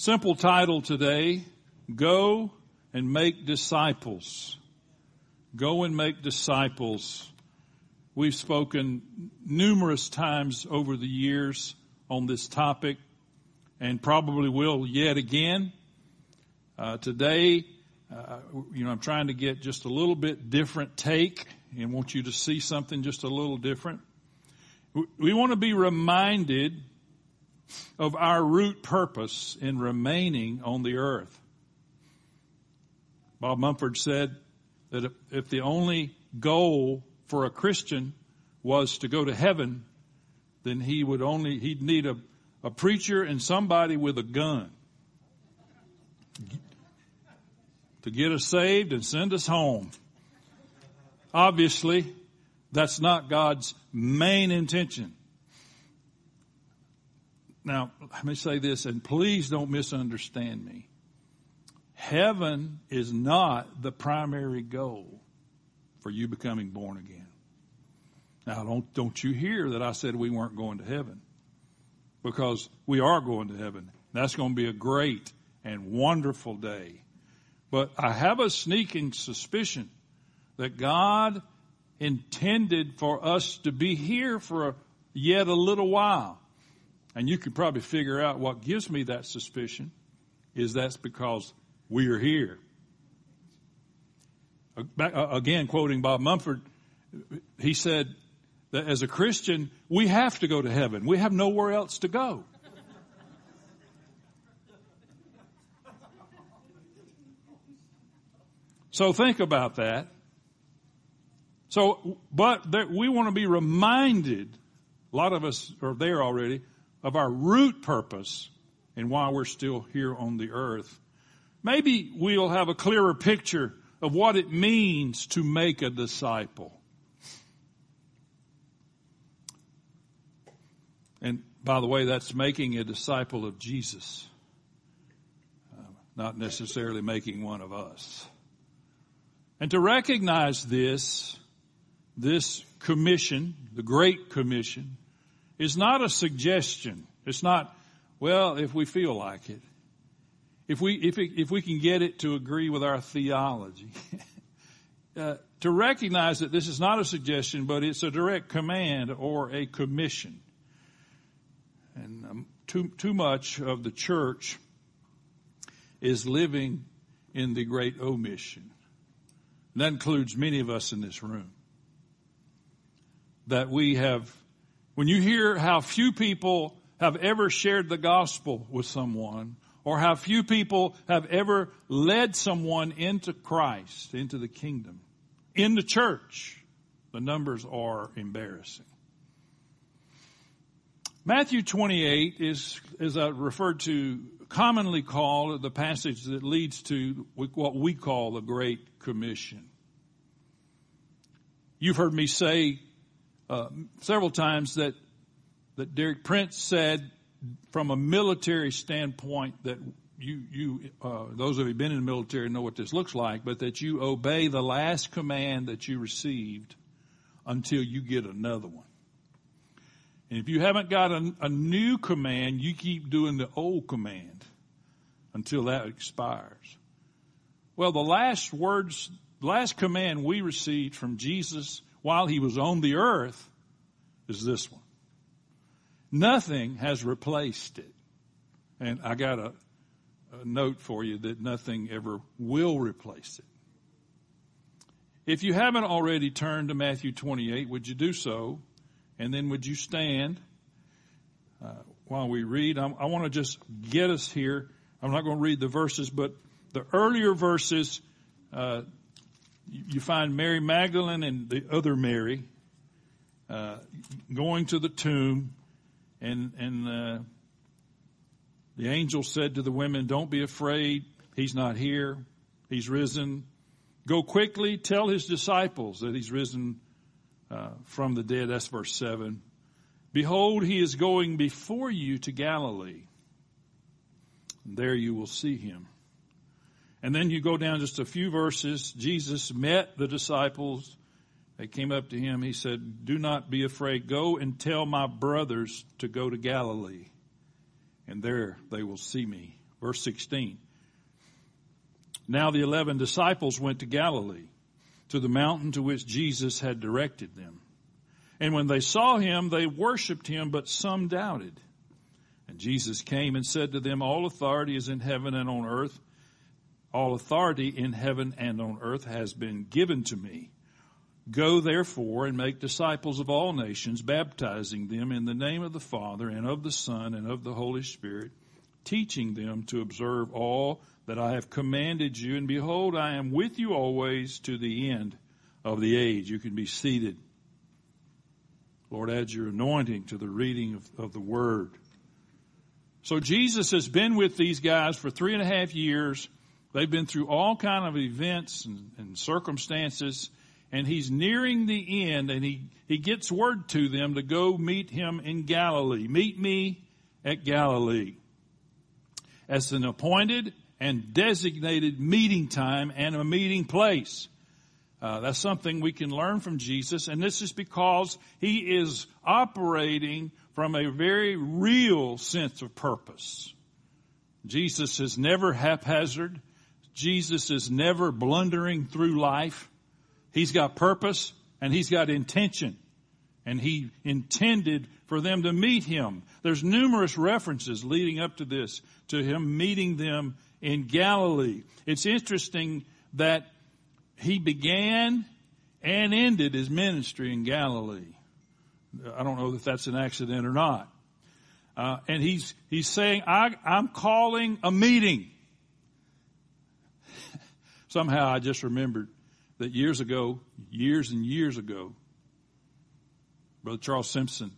Simple title today, Go and Make Disciples. Go and Make Disciples. We've spoken numerous times over the years on this topic and probably will yet again. Uh, today, uh, you know, I'm trying to get just a little bit different take and want you to see something just a little different. We want to be reminded of our root purpose in remaining on the earth. Bob Mumford said that if the only goal for a Christian was to go to heaven, then he would only, he'd need a, a preacher and somebody with a gun to get us saved and send us home. Obviously, that's not God's main intention. Now, let me say this, and please don't misunderstand me. Heaven is not the primary goal for you becoming born again. Now, don't, don't you hear that I said we weren't going to heaven? Because we are going to heaven. That's going to be a great and wonderful day. But I have a sneaking suspicion that God intended for us to be here for yet a little while. And you can probably figure out what gives me that suspicion is that's because we are here. Again, quoting Bob Mumford, he said that as a Christian, we have to go to heaven. We have nowhere else to go. So think about that. So, but we want to be reminded, a lot of us are there already, of our root purpose and why we're still here on the earth. Maybe we'll have a clearer picture of what it means to make a disciple. And by the way, that's making a disciple of Jesus, uh, not necessarily making one of us. And to recognize this, this commission, the Great Commission, is not a suggestion. It's not, well, if we feel like it. If we, if, it, if we can get it to agree with our theology. uh, to recognize that this is not a suggestion, but it's a direct command or a commission. And um, too, too much of the church is living in the great omission. And that includes many of us in this room. That we have when you hear how few people have ever shared the gospel with someone, or how few people have ever led someone into Christ, into the kingdom, in the church, the numbers are embarrassing. Matthew 28 is, as I uh, referred to, commonly called the passage that leads to what we call the Great Commission. You've heard me say uh, several times that that Derek Prince said from a military standpoint that you you uh, those of you been in the military know what this looks like, but that you obey the last command that you received until you get another one. And if you haven't got a, a new command, you keep doing the old command until that expires. Well, the last words, last command we received from Jesus while he was on the earth is this one. Nothing has replaced it. And I got a, a note for you that nothing ever will replace it. If you haven't already turned to Matthew 28, would you do so? And then would you stand uh, while we read? I, I want to just get us here. I'm not going to read the verses, but the earlier verses, uh, you find Mary Magdalene and the other Mary uh, going to the tomb, and and uh, the angel said to the women, "Don't be afraid. He's not here. He's risen. Go quickly. Tell his disciples that he's risen uh, from the dead." That's verse seven. Behold, he is going before you to Galilee. There you will see him. And then you go down just a few verses. Jesus met the disciples. They came up to him. He said, Do not be afraid. Go and tell my brothers to go to Galilee, and there they will see me. Verse 16. Now the eleven disciples went to Galilee, to the mountain to which Jesus had directed them. And when they saw him, they worshiped him, but some doubted. And Jesus came and said to them, All authority is in heaven and on earth. All authority in heaven and on earth has been given to me. Go therefore and make disciples of all nations, baptizing them in the name of the Father and of the Son and of the Holy Spirit, teaching them to observe all that I have commanded you. And behold, I am with you always to the end of the age. You can be seated. Lord, add your anointing to the reading of, of the word. So Jesus has been with these guys for three and a half years. They've been through all kind of events and, and circumstances and he's nearing the end and he, he gets word to them to go meet him in Galilee. Meet me at Galilee. As an appointed and designated meeting time and a meeting place. Uh, that's something we can learn from Jesus, and this is because he is operating from a very real sense of purpose. Jesus is never haphazard. Jesus is never blundering through life. He's got purpose and he's got intention. And he intended for them to meet him. There's numerous references leading up to this, to him meeting them in Galilee. It's interesting that he began and ended his ministry in Galilee. I don't know if that's an accident or not. Uh, and he's he's saying, I, I'm calling a meeting. Somehow I just remembered that years ago, years and years ago, Brother Charles Simpson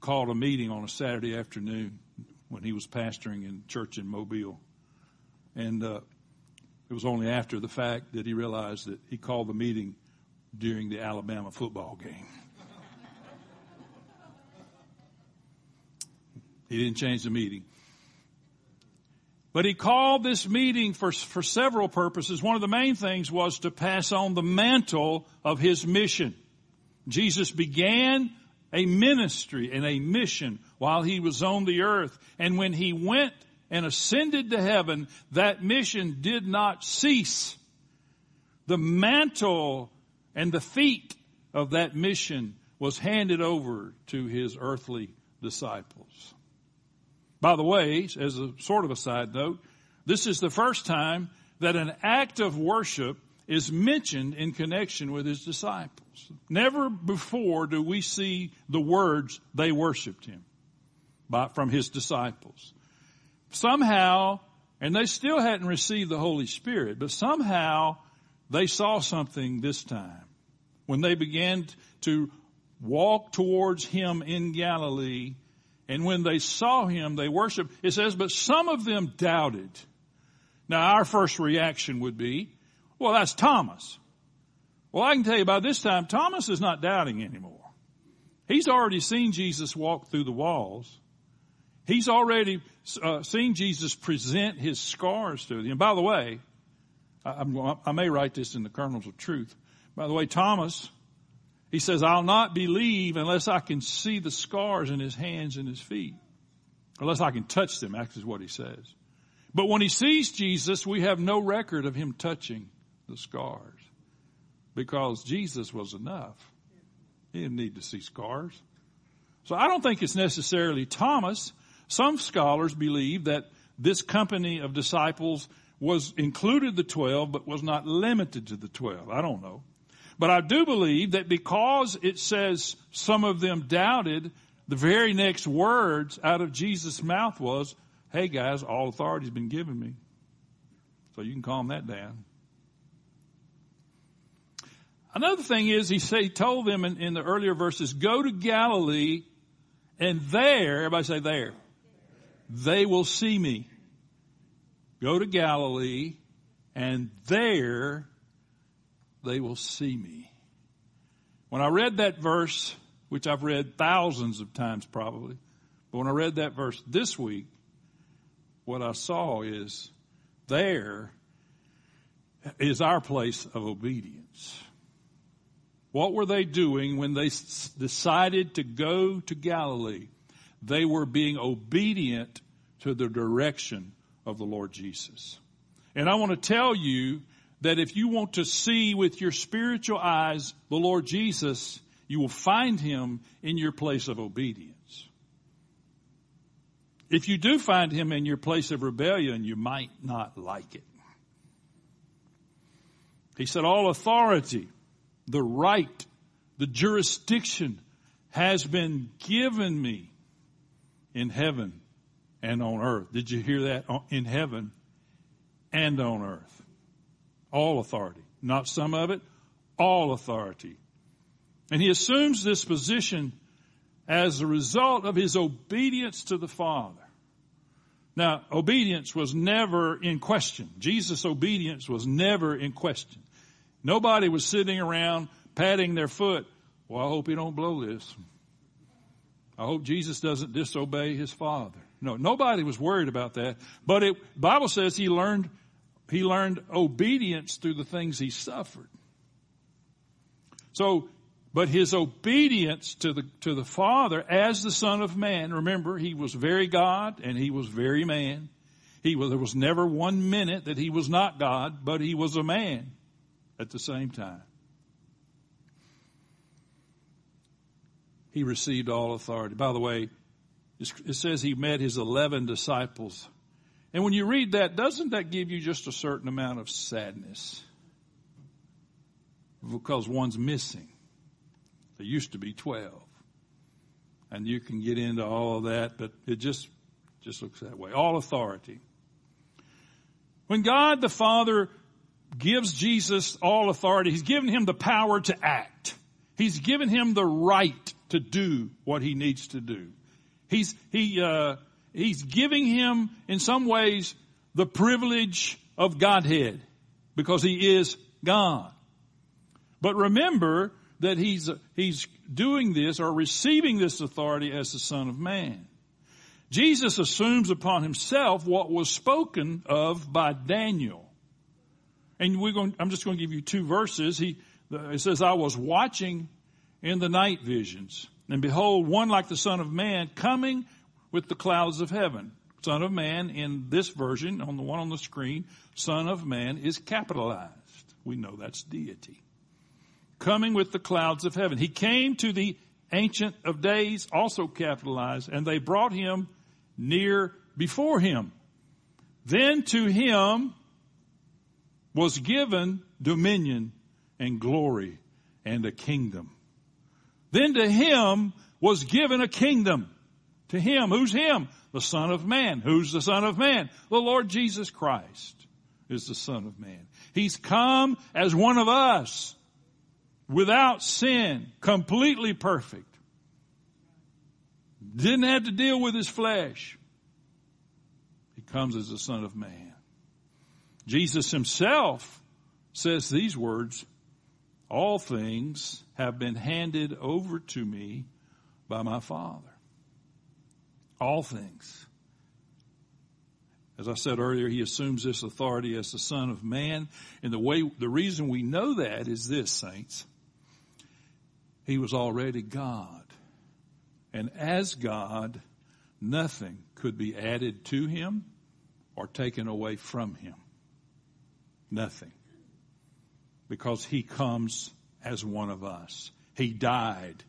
called a meeting on a Saturday afternoon when he was pastoring in church in Mobile. And uh, it was only after the fact that he realized that he called the meeting during the Alabama football game. he didn't change the meeting. But he called this meeting for, for several purposes. One of the main things was to pass on the mantle of his mission. Jesus began a ministry and a mission while he was on the earth. And when he went and ascended to heaven, that mission did not cease. The mantle and the feet of that mission was handed over to his earthly disciples. By the way, as a sort of a side note, this is the first time that an act of worship is mentioned in connection with his disciples. Never before do we see the words they worshiped him by, from his disciples. Somehow, and they still hadn't received the Holy Spirit, but somehow they saw something this time when they began to walk towards him in Galilee and when they saw him, they worshiped. It says, but some of them doubted. Now our first reaction would be, well, that's Thomas. Well, I can tell you by this time, Thomas is not doubting anymore. He's already seen Jesus walk through the walls. He's already uh, seen Jesus present his scars to them. And by the way, I, I may write this in the kernels of truth. By the way, Thomas he says, I'll not believe unless I can see the scars in his hands and his feet. Unless I can touch them, actually is what he says. But when he sees Jesus, we have no record of him touching the scars. Because Jesus was enough. He didn't need to see scars. So I don't think it's necessarily Thomas. Some scholars believe that this company of disciples was included the 12, but was not limited to the 12. I don't know. But I do believe that because it says some of them doubted, the very next words out of Jesus' mouth was, hey guys, all authority has been given me. So you can calm that down. Another thing is he said, he told them in, in the earlier verses, go to Galilee and there, everybody say there, they will see me. Go to Galilee and there they will see me. When I read that verse, which I've read thousands of times probably, but when I read that verse this week, what I saw is there is our place of obedience. What were they doing when they s- decided to go to Galilee? They were being obedient to the direction of the Lord Jesus. And I want to tell you that if you want to see with your spiritual eyes the Lord Jesus, you will find him in your place of obedience. If you do find him in your place of rebellion, you might not like it. He said, all authority, the right, the jurisdiction has been given me in heaven and on earth. Did you hear that? In heaven and on earth. All authority. Not some of it, all authority. And he assumes this position as a result of his obedience to the Father. Now, obedience was never in question. Jesus' obedience was never in question. Nobody was sitting around patting their foot. Well, I hope he don't blow this. I hope Jesus doesn't disobey his father. No, nobody was worried about that. But it, Bible says he learned, he learned obedience through the things he suffered. So, but his obedience to the, to the Father as the Son of Man, remember, he was very God and he was very man. He was, there was never one minute that he was not God, but he was a man at the same time. He received all authority. By the way, it says he met his 11 disciples. And when you read that, doesn't that give you just a certain amount of sadness? Because one's missing. There used to be 12. And you can get into all of that, but it just, just looks that way. All authority. When God the Father gives Jesus all authority, He's given Him the power to act. He's given Him the right to do what He needs to do. He's, he, uh, He's giving Him in some ways the privilege of Godhead because He is God. But remember, that he's, he's doing this or receiving this authority as the Son of Man. Jesus assumes upon himself what was spoken of by Daniel. And we're going, I'm just going to give you two verses. He, it says, I was watching in the night visions and behold, one like the Son of Man coming with the clouds of heaven. Son of Man in this version, on the one on the screen, Son of Man is capitalized. We know that's deity coming with the clouds of heaven. He came to the Ancient of Days, also capitalized, and they brought him near before him. Then to him was given dominion and glory and a kingdom. Then to him was given a kingdom. To him, who's him? The Son of Man. Who's the Son of Man? The Lord Jesus Christ is the Son of Man. He's come as one of us without sin, completely perfect. Didn't have to deal with his flesh. He comes as the Son of Man. Jesus himself says these words, all things have been handed over to me by my Father. All things. As I said earlier, he assumes this authority as the Son of Man. And the way, the reason we know that is this, saints. He was already God. And as God, nothing could be added to him or taken away from him. Nothing. Because he comes as one of us. He died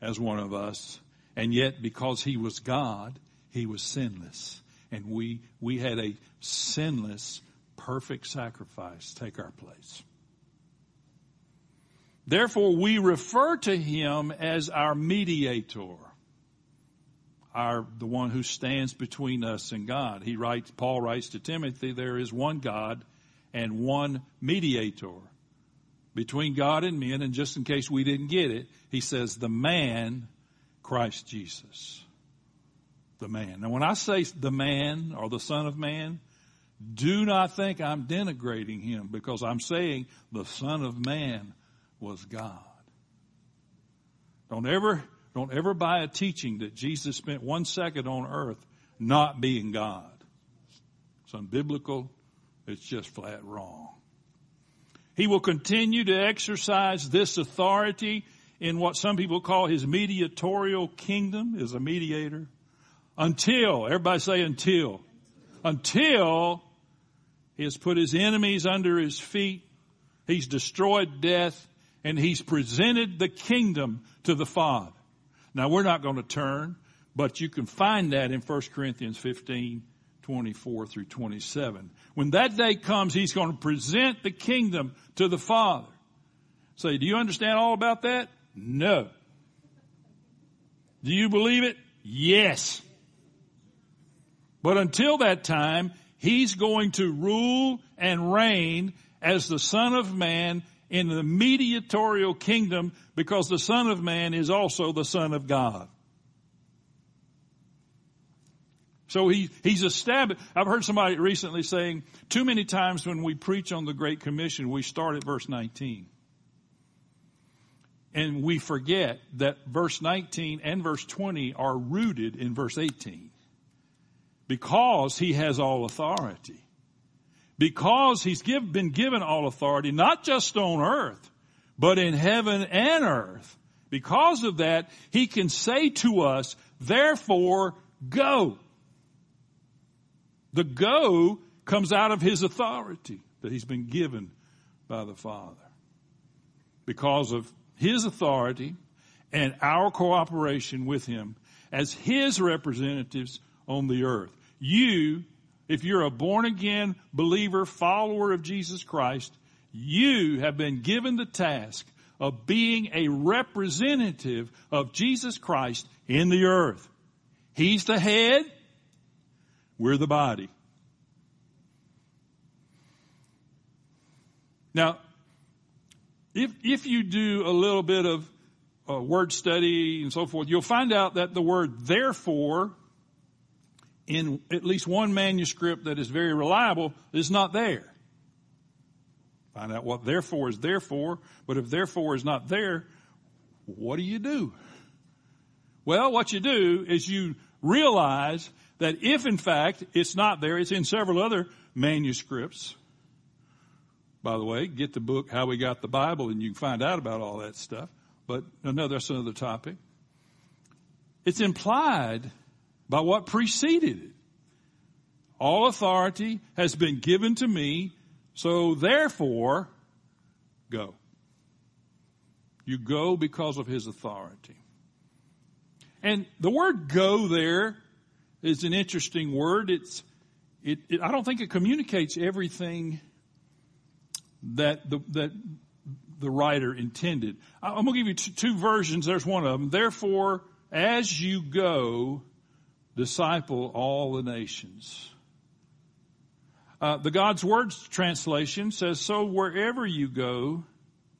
as one of us. And yet because he was God, he was sinless. And we, we had a sinless, perfect sacrifice take our place. Therefore, we refer to him as our mediator, our, the one who stands between us and God. He writes, Paul writes to Timothy, there is one God and one mediator between God and men. And just in case we didn't get it, he says, the man, Christ Jesus. The man. Now when I say the man or the son of man, do not think I'm denigrating him because I'm saying the son of man was God. Don't ever, don't ever buy a teaching that Jesus spent one second on earth not being God. It's unbiblical. It's just flat wrong. He will continue to exercise this authority in what some people call his mediatorial kingdom, is a mediator, until, everybody say until, until he has put his enemies under his feet. He's destroyed death and he's presented the kingdom to the Father. Now we're not going to turn, but you can find that in 1 Corinthians 15, 24 through 27. When that day comes, he's going to present the kingdom to the Father. Say, do you understand all about that? No. Do you believe it? Yes. But until that time, he's going to rule and reign as the Son of Man in the mediatorial kingdom because the Son of Man is also the Son of God. So he, he's established, I've heard somebody recently saying, too many times when we preach on the Great Commission, we start at verse 19. And we forget that verse 19 and verse 20 are rooted in verse 18 because he has all authority. Because he's give, been given all authority, not just on earth, but in heaven and earth. Because of that, he can say to us, therefore go. The go comes out of his authority that he's been given by the Father. Because of his authority and our cooperation with him as his representatives on the earth. You, if you're a born again believer, follower of Jesus Christ, you have been given the task of being a representative of Jesus Christ in the earth. He's the head. We're the body. Now, if, if you do a little bit of uh, word study and so forth, you'll find out that the word therefore in at least one manuscript that is very reliable is not there. Find out what therefore is there for, but if therefore is not there, what do you do? Well, what you do is you realize that if in fact it's not there, it's in several other manuscripts. By the way, get the book How We Got the Bible and you can find out about all that stuff. But no, that's another topic. It's implied by what preceded it. All authority has been given to me, so therefore, go. You go because of his authority. And the word go there is an interesting word. It's, it, it, I don't think it communicates everything that the, that the writer intended. I'm going to give you two versions. There's one of them. Therefore, as you go, disciple all the nations. Uh, the God's Words translation says, so wherever you go,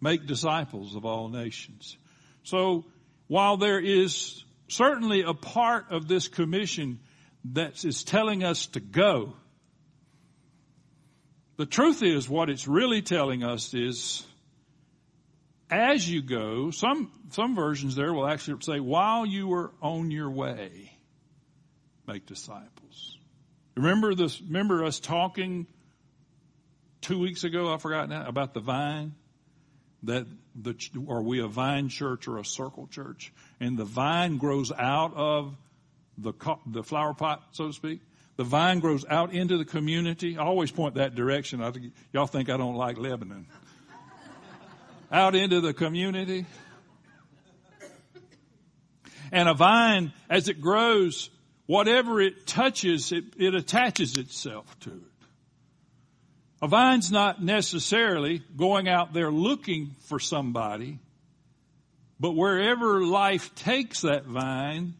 make disciples of all nations. So while there is certainly a part of this commission that is telling us to go, the truth is what it's really telling us is as you go, some, some versions there will actually say while you are on your way, make disciples. Remember this, remember us talking two weeks ago, I forgot now, about the vine? That the, are we a vine church or a circle church? And the vine grows out of the, the flower pot, so to speak. The vine grows out into the community. I always point that direction. I y'all think I don't like Lebanon. out into the community. And a vine, as it grows, whatever it touches, it, it attaches itself to it. A vine's not necessarily going out there looking for somebody, but wherever life takes that vine,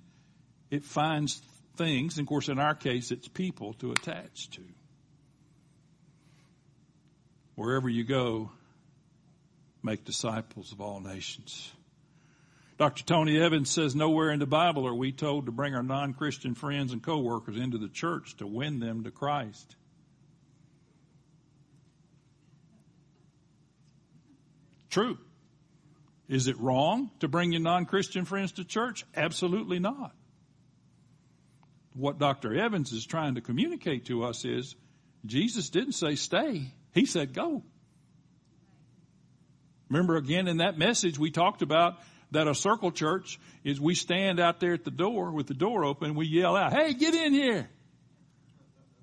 it finds things. And of course, in our case, it's people to attach to. Wherever you go, make disciples of all nations. Dr. Tony Evans says nowhere in the Bible are we told to bring our non-Christian friends and coworkers into the church to win them to Christ. True. Is it wrong to bring your non-Christian friends to church? Absolutely not what Dr. Evans is trying to communicate to us is Jesus didn't say stay. He said go. Remember again in that message we talked about that a circle church is we stand out there at the door with the door open, we yell out, hey, get in here.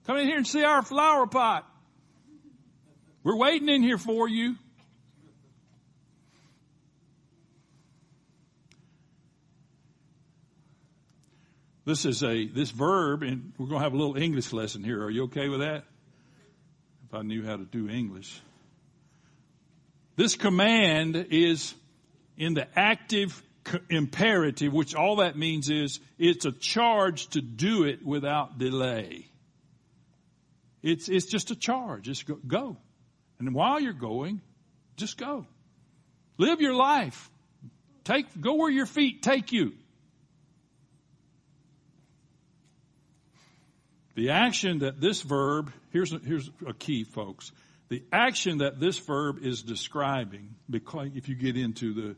Come in here and see our flower pot. We're waiting in here for you. This is a, this verb, and we're going to have a little English lesson here. Are you okay with that? If I knew how to do English. This command is in the active imperative, which all that means is it's a charge to do it without delay. It's, it's just a charge. Just go, go. And while you're going, just go. Live your life. Take, go where your feet take you. The action that this verb, here's a, here's a key folks. The action that this verb is describing, because if you get into the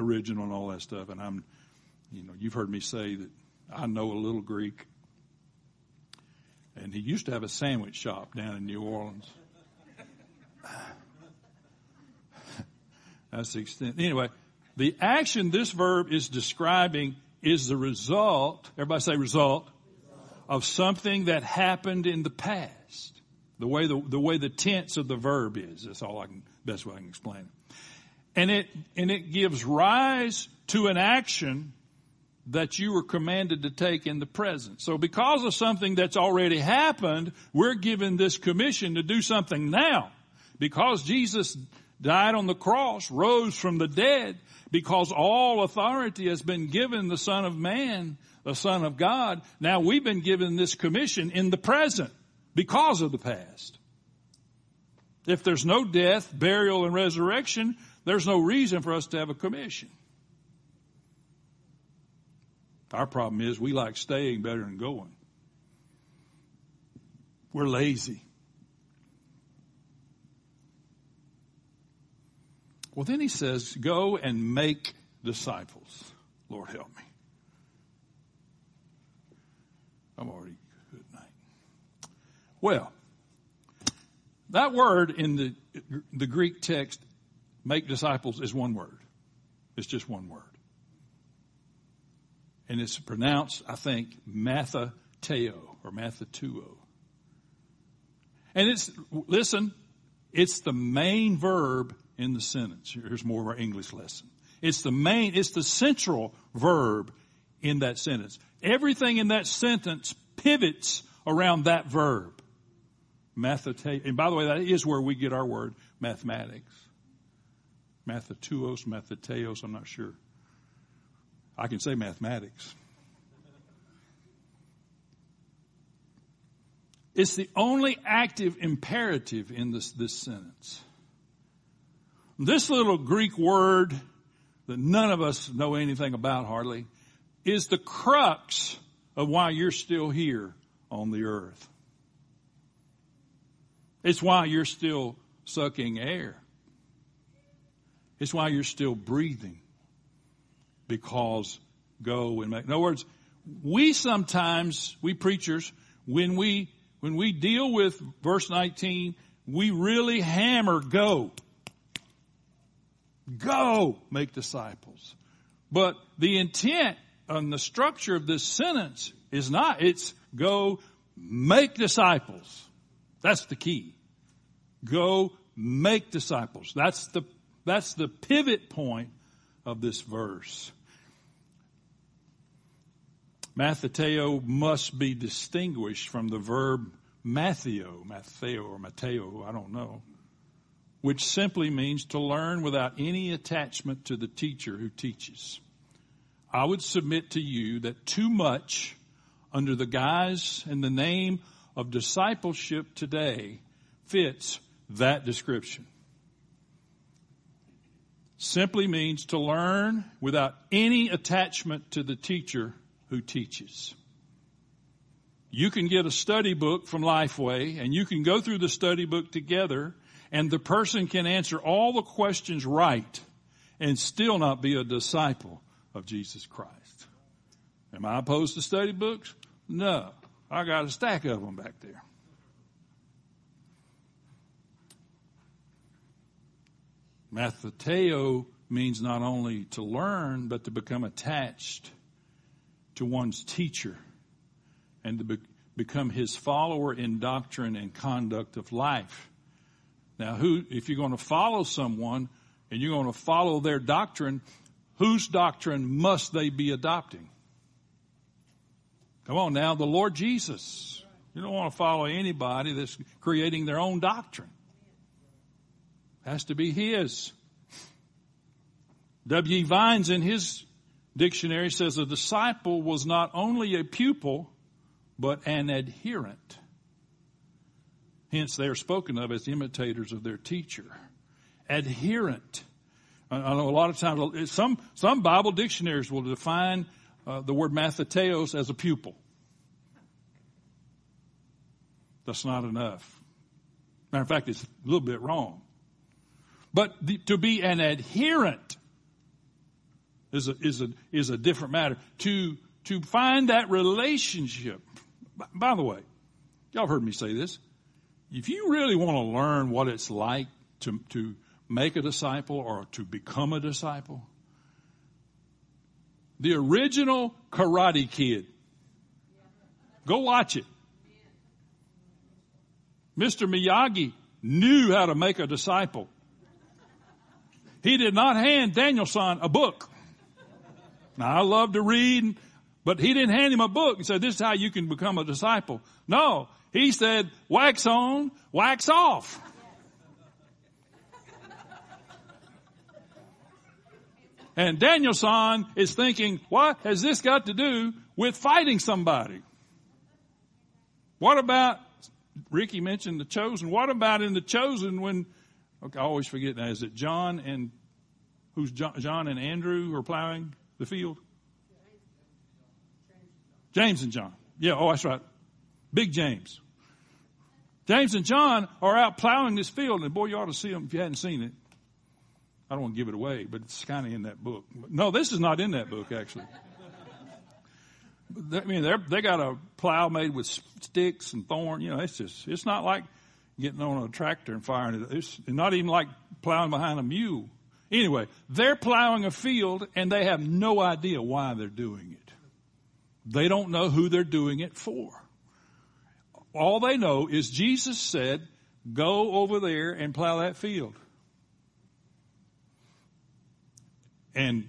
original and all that stuff, and I'm, you know, you've heard me say that I know a little Greek. And he used to have a sandwich shop down in New Orleans. That's the extent. Anyway, the action this verb is describing is the result, everybody say result, of something that happened in the past. The way the, the way the tense of the verb is. That's all I can, best way I can explain it. And it, and it gives rise to an action that you were commanded to take in the present. So because of something that's already happened, we're given this commission to do something now. Because Jesus died on the cross, rose from the dead, because all authority has been given the Son of Man, the Son of God. Now we've been given this commission in the present because of the past. If there's no death, burial, and resurrection, there's no reason for us to have a commission. Our problem is we like staying better than going. We're lazy. Well, then he says, go and make disciples. Lord help me. I'm already good night. Well, that word in the, the Greek text, make disciples, is one word. It's just one word. And it's pronounced, I think, mathateo or mathatuo. And it's, listen, it's the main verb in the sentence. Here's more of our English lesson. It's the main, it's the central verb in that sentence. Everything in that sentence pivots around that verb. Mathate, and by the way, that is where we get our word mathematics. Mathatuos, mathateos, I'm not sure. I can say mathematics. It's the only active imperative in this, this sentence. This little Greek word that none of us know anything about hardly is the crux of why you're still here on the earth. It's why you're still sucking air. It's why you're still breathing. Because go and make. In other words, we sometimes, we preachers, when we, when we deal with verse 19, we really hammer go. Go make disciples. But the intent and the structure of this sentence is not, it's go make disciples. That's the key. Go make disciples. That's the, that's the pivot point of this verse. Mathateo must be distinguished from the verb Matheo, Matheo or Mateo, I don't know which simply means to learn without any attachment to the teacher who teaches. I would submit to you that too much under the guise and the name of discipleship today fits that description. Simply means to learn without any attachment to the teacher who teaches. You can get a study book from Lifeway and you can go through the study book together and the person can answer all the questions right and still not be a disciple of Jesus Christ. Am I opposed to study books? No. I got a stack of them back there. Mathateo means not only to learn, but to become attached to one's teacher and to be, become his follower in doctrine and conduct of life. Now, who, if you're going to follow someone and you're going to follow their doctrine, whose doctrine must they be adopting? Come on now, the Lord Jesus. You don't want to follow anybody that's creating their own doctrine. Has to be His. W. Vines in his dictionary says a disciple was not only a pupil, but an adherent. Hence, they are spoken of as imitators of their teacher. Adherent. I know a lot of times, some, some Bible dictionaries will define uh, the word matheteos as a pupil. That's not enough. Matter of fact, it's a little bit wrong. But the, to be an adherent is a, is a, is a different matter. To, to find that relationship. By the way, y'all heard me say this. If you really want to learn what it's like to, to make a disciple or to become a disciple, the original Karate Kid. Go watch it. Mr. Miyagi knew how to make a disciple. He did not hand Daniel-san a book. Now I love to read, but he didn't hand him a book and said, this is how you can become a disciple. No, he said, wax on, wax off. And Daniel-san is thinking, what has this got to do with fighting somebody? What about, Ricky mentioned the chosen, what about in the chosen when, okay, I always forget now, is it John and, who's John, John and Andrew are plowing? the field? James and John. Yeah, oh, that's right. Big James. James and John are out plowing this field, and boy, you ought to see them if you hadn't seen it. I don't want to give it away, but it's kind of in that book. No, this is not in that book, actually. I mean, they they got a plow made with sticks and thorn. You know, it's just it's not like getting on a tractor and firing it. It's not even like plowing behind a mule. Anyway, they're plowing a field and they have no idea why they're doing it. They don't know who they're doing it for. All they know is Jesus said, go over there and plow that field. And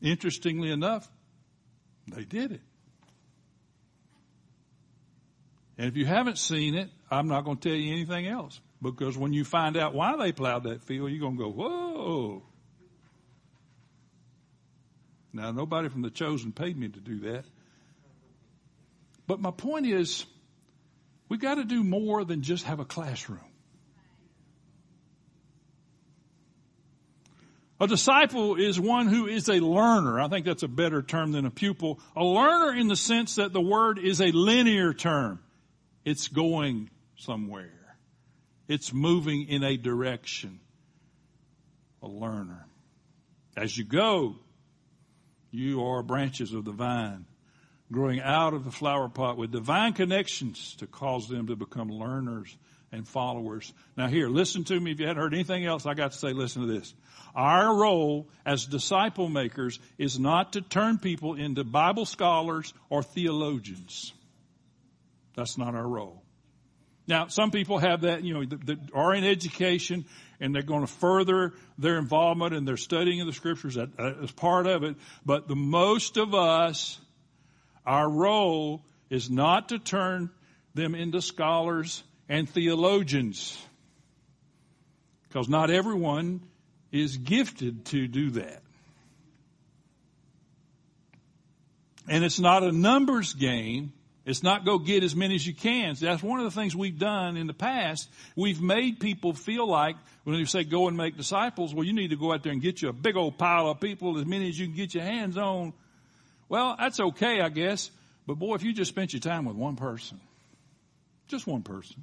interestingly enough, they did it. And if you haven't seen it, I'm not going to tell you anything else. Because when you find out why they plowed that field, you're going to go, whoa. Now, nobody from the chosen paid me to do that. But my point is, we got to do more than just have a classroom. A disciple is one who is a learner. I think that's a better term than a pupil. A learner in the sense that the word is a linear term. It's going somewhere. It's moving in a direction. A learner. As you go, you are branches of the vine growing out of the flower pot with divine connections to cause them to become learners and followers. Now here, listen to me. If you hadn't heard anything else, I got to say, listen to this. Our role as disciple makers is not to turn people into Bible scholars or theologians. That's not our role. Now, some people have that, you know, that, are in education and they're going to further their involvement and their studying of the scriptures. Is part of it. But the most of us, our role is not to turn them into scholars and theologians. Because not everyone is gifted to do that. And it's not a numbers game it's not go get as many as you can. That's one of the things we've done in the past. We've made people feel like when you say go and make disciples, well, you need to go out there and get you a big old pile of people, as many as you can get your hands on. Well, that's okay, I guess. But boy, if you just spent your time with one person, just one person,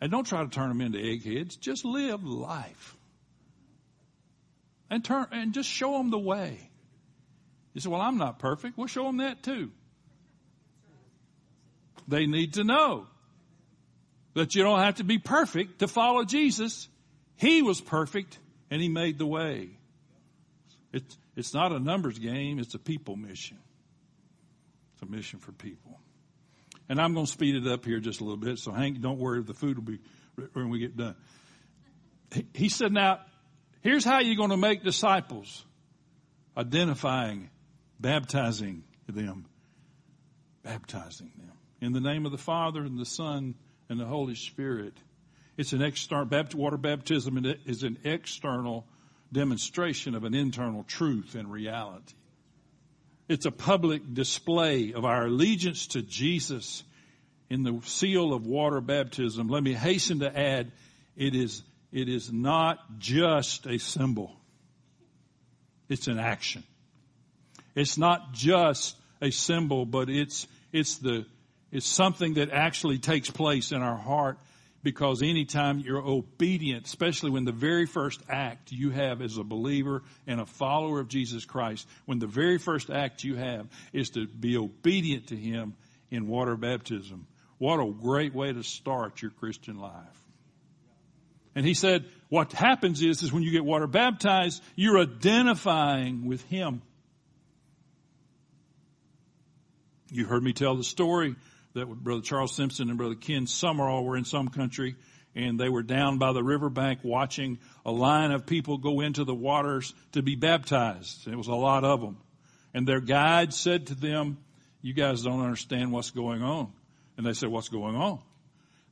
and don't try to turn them into eggheads, just live life. And turn, and just show them the way. You say, well, I'm not perfect. We'll show them that too. They need to know that you don't have to be perfect to follow Jesus. He was perfect and he made the way. It's, it's not a numbers game, it's a people mission. It's a mission for people. And I'm going to speed it up here just a little bit. So Hank, don't worry, the food will be when we get done. He said, now, here's how you're going to make disciples. Identifying, baptizing them, baptizing them in the name of the Father and the Son and the Holy Spirit. It's an external, water baptism is an external demonstration of an internal truth and reality. It's a public display of our allegiance to Jesus in the seal of water baptism. Let me hasten to add, it is, it is not just a symbol. It's an action. It's not just a symbol, but it's, it's the, it's something that actually takes place in our heart because anytime you're obedient, especially when the very first act you have as a believer and a follower of Jesus Christ, when the very first act you have is to be obedient to Him in water baptism, what a great way to start your Christian life. And he said, what happens is, is when you get water baptized, you're identifying with Him. You heard me tell the story that Brother Charles Simpson and Brother Ken Sumrall were in some country and they were down by the riverbank watching a line of people go into the waters to be baptized. It was a lot of them. And their guide said to them, you guys don't understand what's going on. And they said, what's going on? And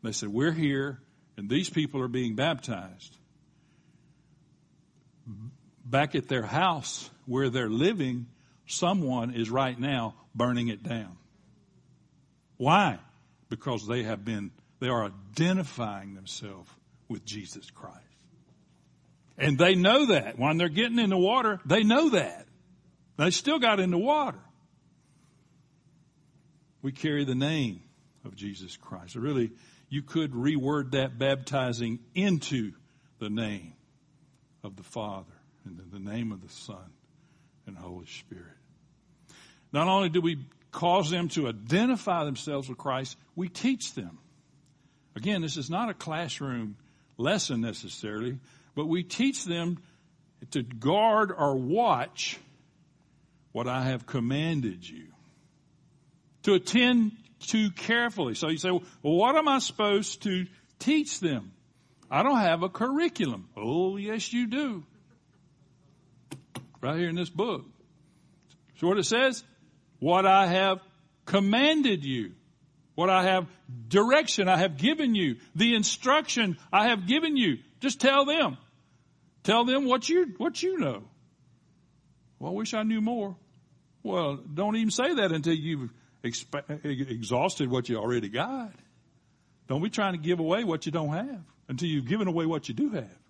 they said, we're here and these people are being baptized. Back at their house where they're living, someone is right now burning it down. Why? Because they have been, they are identifying themselves with Jesus Christ. And they know that. When they're getting in the water, they know that. They still got in the water. We carry the name of Jesus Christ. Really, you could reword that baptizing into the name of the Father and the name of the Son and Holy Spirit. Not only do we cause them to identify themselves with Christ, we teach them. Again, this is not a classroom lesson necessarily, but we teach them to guard or watch what I have commanded you. To attend to carefully. So you say, well, what am I supposed to teach them? I don't have a curriculum. Oh, yes, you do. Right here in this book. So what it says? What I have commanded you, what I have direction I have given you, the instruction I have given you. Just tell them. Tell them what you, what you know. Well, I wish I knew more. Well, don't even say that until you've exp- exhausted what you already got. Don't be trying to give away what you don't have until you've given away what you do have.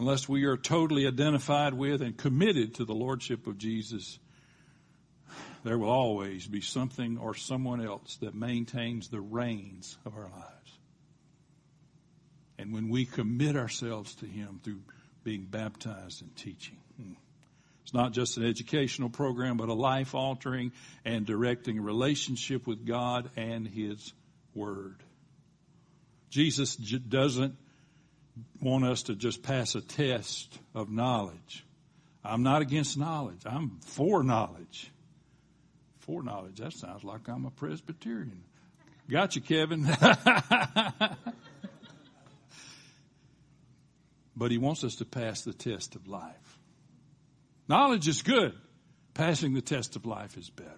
Unless we are totally identified with and committed to the Lordship of Jesus, there will always be something or someone else that maintains the reins of our lives. And when we commit ourselves to Him through being baptized and teaching, hmm, it's not just an educational program, but a life altering and directing relationship with God and His Word. Jesus doesn't want us to just pass a test of knowledge. I'm not against knowledge. I'm for knowledge. For knowledge. That sounds like I'm a Presbyterian. Got you, Kevin. but he wants us to pass the test of life. Knowledge is good. Passing the test of life is better.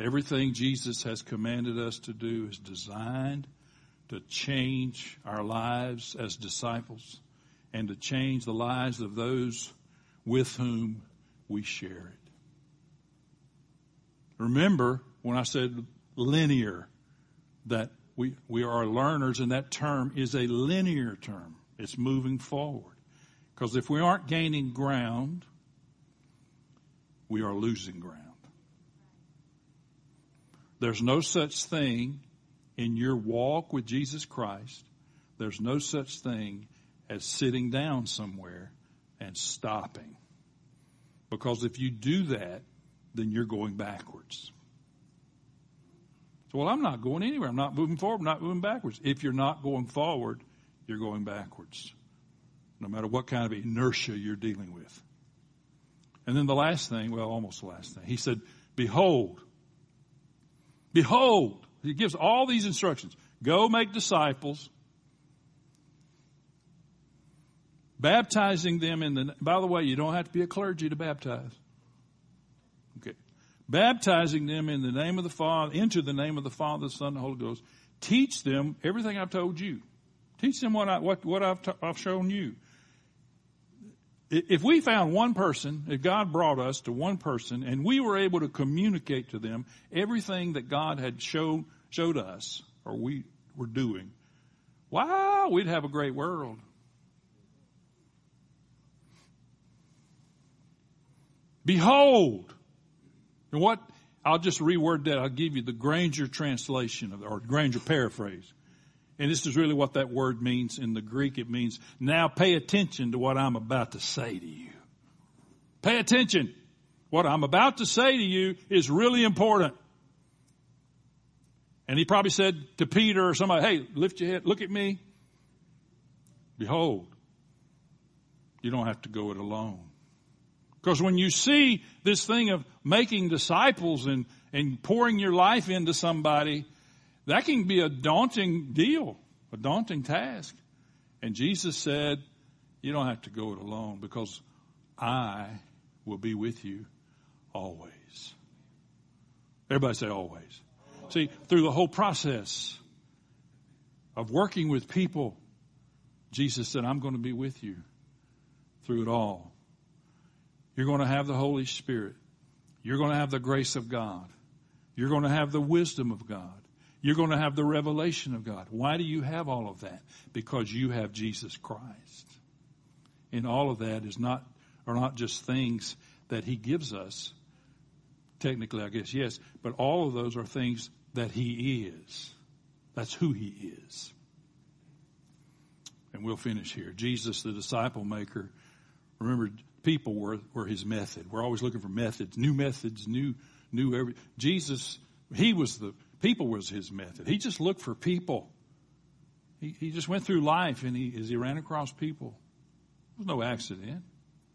Everything Jesus has commanded us to do is designed to change our lives as disciples and to change the lives of those with whom we share it. Remember when I said linear, that we, we are learners and that term is a linear term. It's moving forward. Because if we aren't gaining ground, we are losing ground. There's no such thing in your walk with Jesus Christ, there's no such thing as sitting down somewhere and stopping. Because if you do that, then you're going backwards. So, well, I'm not going anywhere. I'm not moving forward. I'm not moving backwards. If you're not going forward, you're going backwards. no matter what kind of inertia you're dealing with. And then the last thing, well, almost the last thing, he said, Behold, behold, he gives all these instructions. Go make disciples, baptizing them in the, by the way, you don't have to be a clergy to baptize. Okay. Baptizing them in the name of the Father, into the name of the Father, the Son, and the Holy Ghost. Teach them everything I've told you. Teach them what I, what, what I've, t- I've shown you. If we found one person, if God brought us to one person and we were able to communicate to them everything that God had showed, showed us or we were doing, wow, we'd have a great world. Behold. And what, I'll just reword that. I'll give you the Granger translation of, or Granger paraphrase. And this is really what that word means in the Greek. It means, now pay attention to what I'm about to say to you. Pay attention. What I'm about to say to you is really important. And he probably said to Peter or somebody, hey, lift your head, look at me. Behold, you don't have to go it alone. Because when you see this thing of making disciples and, and pouring your life into somebody, that can be a daunting deal, a daunting task. And Jesus said, you don't have to go it alone because I will be with you always. Everybody say always. See, through the whole process of working with people, Jesus said, I'm going to be with you through it all. You're going to have the Holy Spirit. You're going to have the grace of God. You're going to have the wisdom of God. You're going to have the revelation of God. Why do you have all of that? Because you have Jesus Christ. And all of that is not, are not just things that He gives us. Technically, I guess, yes. But all of those are things that He is. That's who He is. And we'll finish here. Jesus, the disciple maker, remember, people were, were His method. We're always looking for methods, new methods, new, new every, Jesus, He was the, People was his method. He just looked for people. He, he just went through life and he, as he ran across people, it was no accident.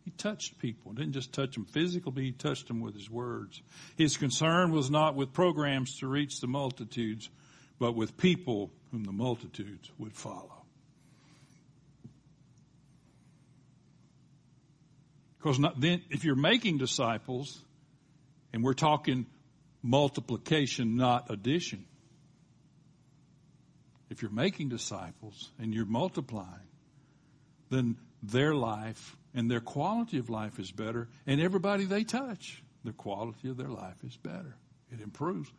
He touched people. Didn't just touch them physically, he touched them with his words. His concern was not with programs to reach the multitudes, but with people whom the multitudes would follow. Because not then, if you're making disciples, and we're talking multiplication, not addition. If you're making disciples and you're multiplying, then their life and their quality of life is better, and everybody they touch, the quality of their life is better. It improves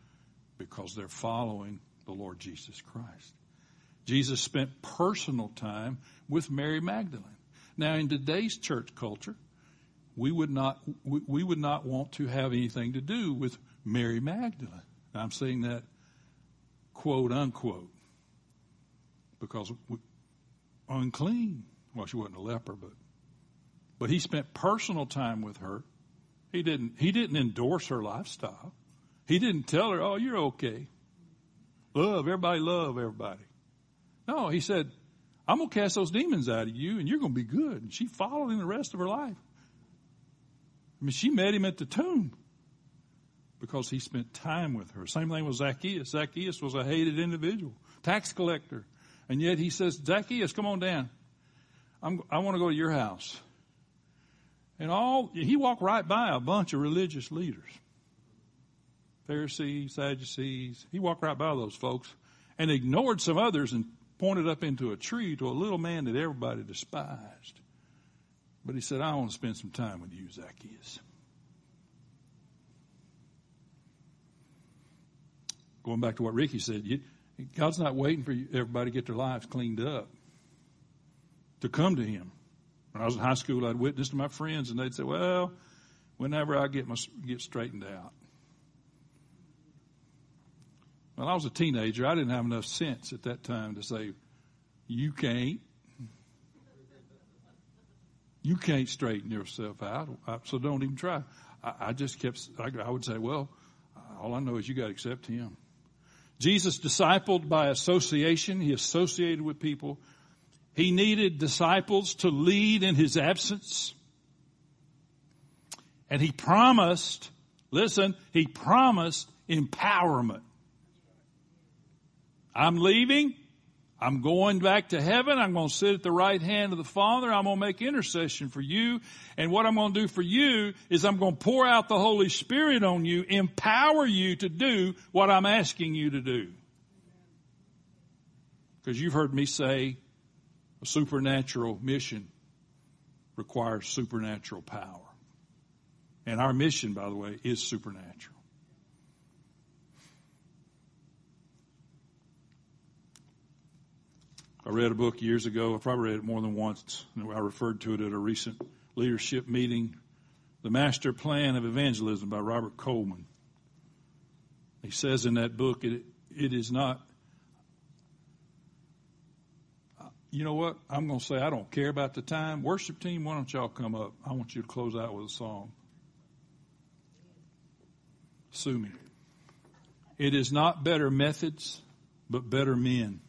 because they're following the Lord Jesus Christ. Jesus spent personal time with Mary Magdalene. Now, in today's church culture, we would not we, would not want to have anything to do with Mary Magdalene. I'm saying that quote unquote because unclean. Well, she wasn't a leper, but but he spent personal time with her. He didn't he didn't endorse her lifestyle. He didn't tell her, "Oh, you're okay. Love everybody, love everybody." No, he said, "I'm gonna cast those demons out of you, and you're gonna be good." And she followed him the rest of her life. I mean, she met him at the tomb because he spent time with her. Same thing with Zacchaeus. Zacchaeus was a hated individual, tax collector. And yet he says, Zacchaeus, come on down. I'm, i want to go to your house. And all, he walked right by a bunch of religious leaders. Pharisees, Sadducees. He walked right by those folks and ignored some others and pointed up into a tree to a little man that everybody despised. But he said, I want to spend some time with you, Zacchaeus. Going back to what Ricky said, you, God's not waiting for everybody to get their lives cleaned up to come to Him. When I was in high school, I'd witness to my friends, and they'd say, "Well, whenever I get my get straightened out." When I was a teenager, I didn't have enough sense at that time to say, "You can't." You can't straighten yourself out, so don't even try. I, just kept, I, I would say, well, all I know is you got to accept Him. Jesus discipled by association. He associated with people. He needed disciples to lead in his absence. And he promised, listen, he promised empowerment. I'm leaving. I'm going back to heaven. I'm going to sit at the right hand of the Father. I'm going to make intercession for you. And what I'm going to do for you is I'm going to pour out the Holy Spirit on you, empower you to do what I'm asking you to do. Because you've heard me say a supernatural mission requires supernatural power. And our mission, by the way, is supernatural. I read a book years ago. I probably read it more than once. I referred to it at a recent leadership meeting. The Master Plan of Evangelism by Robert Coleman. He says in that book, it, it is not, you know what? I'm going to say I don't care about the time. Worship team, why don't y'all come up? I want you to close out with a song. Sue me. It is not better methods, but better men.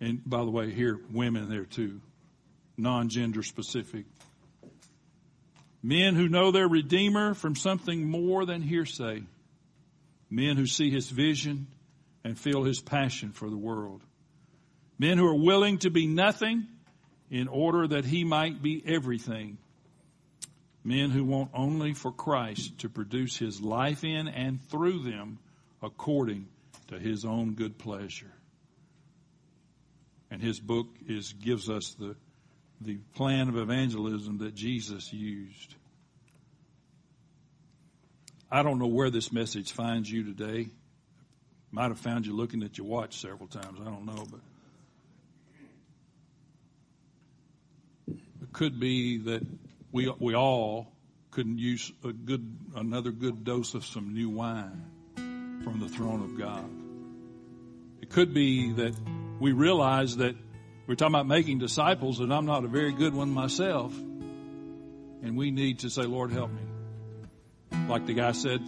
And by the way, here, women there too. Non-gender specific. Men who know their Redeemer from something more than hearsay. Men who see His vision and feel His passion for the world. Men who are willing to be nothing in order that He might be everything. Men who want only for Christ to produce His life in and through them according to His own good pleasure and his book is gives us the the plan of evangelism that Jesus used. I don't know where this message finds you today. Might have found you looking at your watch several times. I don't know, but it could be that we we all couldn't use a good another good dose of some new wine from the throne of God. It could be that we realize that we're talking about making disciples and I'm not a very good one myself. And we need to say, Lord, help me. Like the guy said,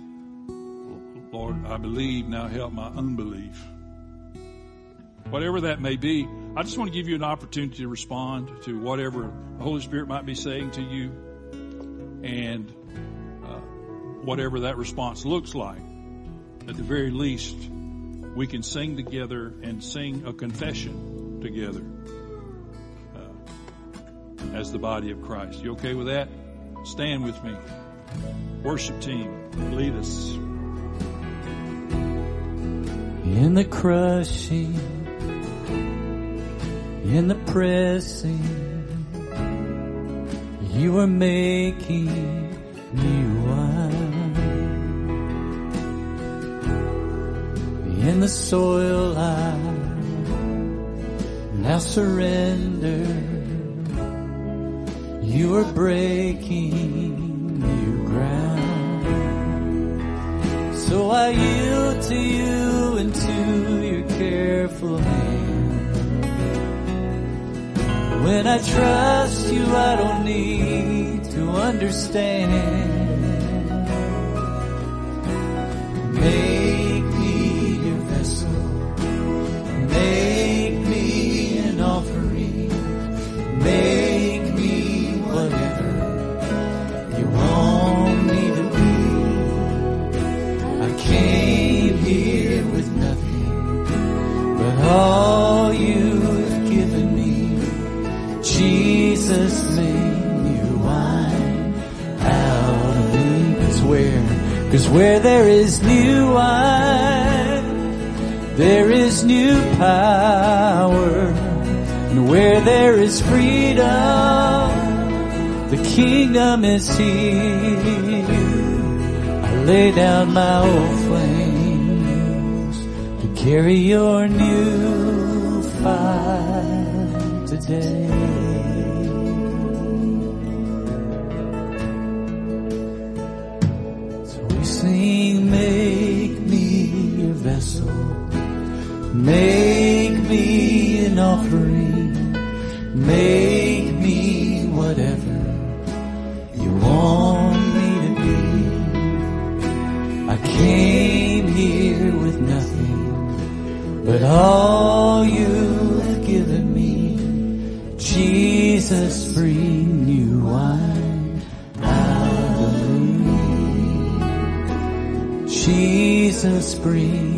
Lord, I believe, now help my unbelief. Whatever that may be, I just want to give you an opportunity to respond to whatever the Holy Spirit might be saying to you and uh, whatever that response looks like. At the very least, we can sing together and sing a confession together uh, as the body of Christ. You okay with that? Stand with me. Worship team, lead us. In the crushing, in the pressing, you are making new in the soil I now surrender. You are breaking new ground. So I yield to you and to your careful hand. When I trust you, I don't need to understand. Make cause where there is new wine, there is new power. And where there is freedom, the kingdom is here. I lay down my old flames to carry your new fire today. Make me an offering. Make me whatever you want me to be. I came here with nothing but all you've given me. Jesus, bring new wine out of me. Jesus, bring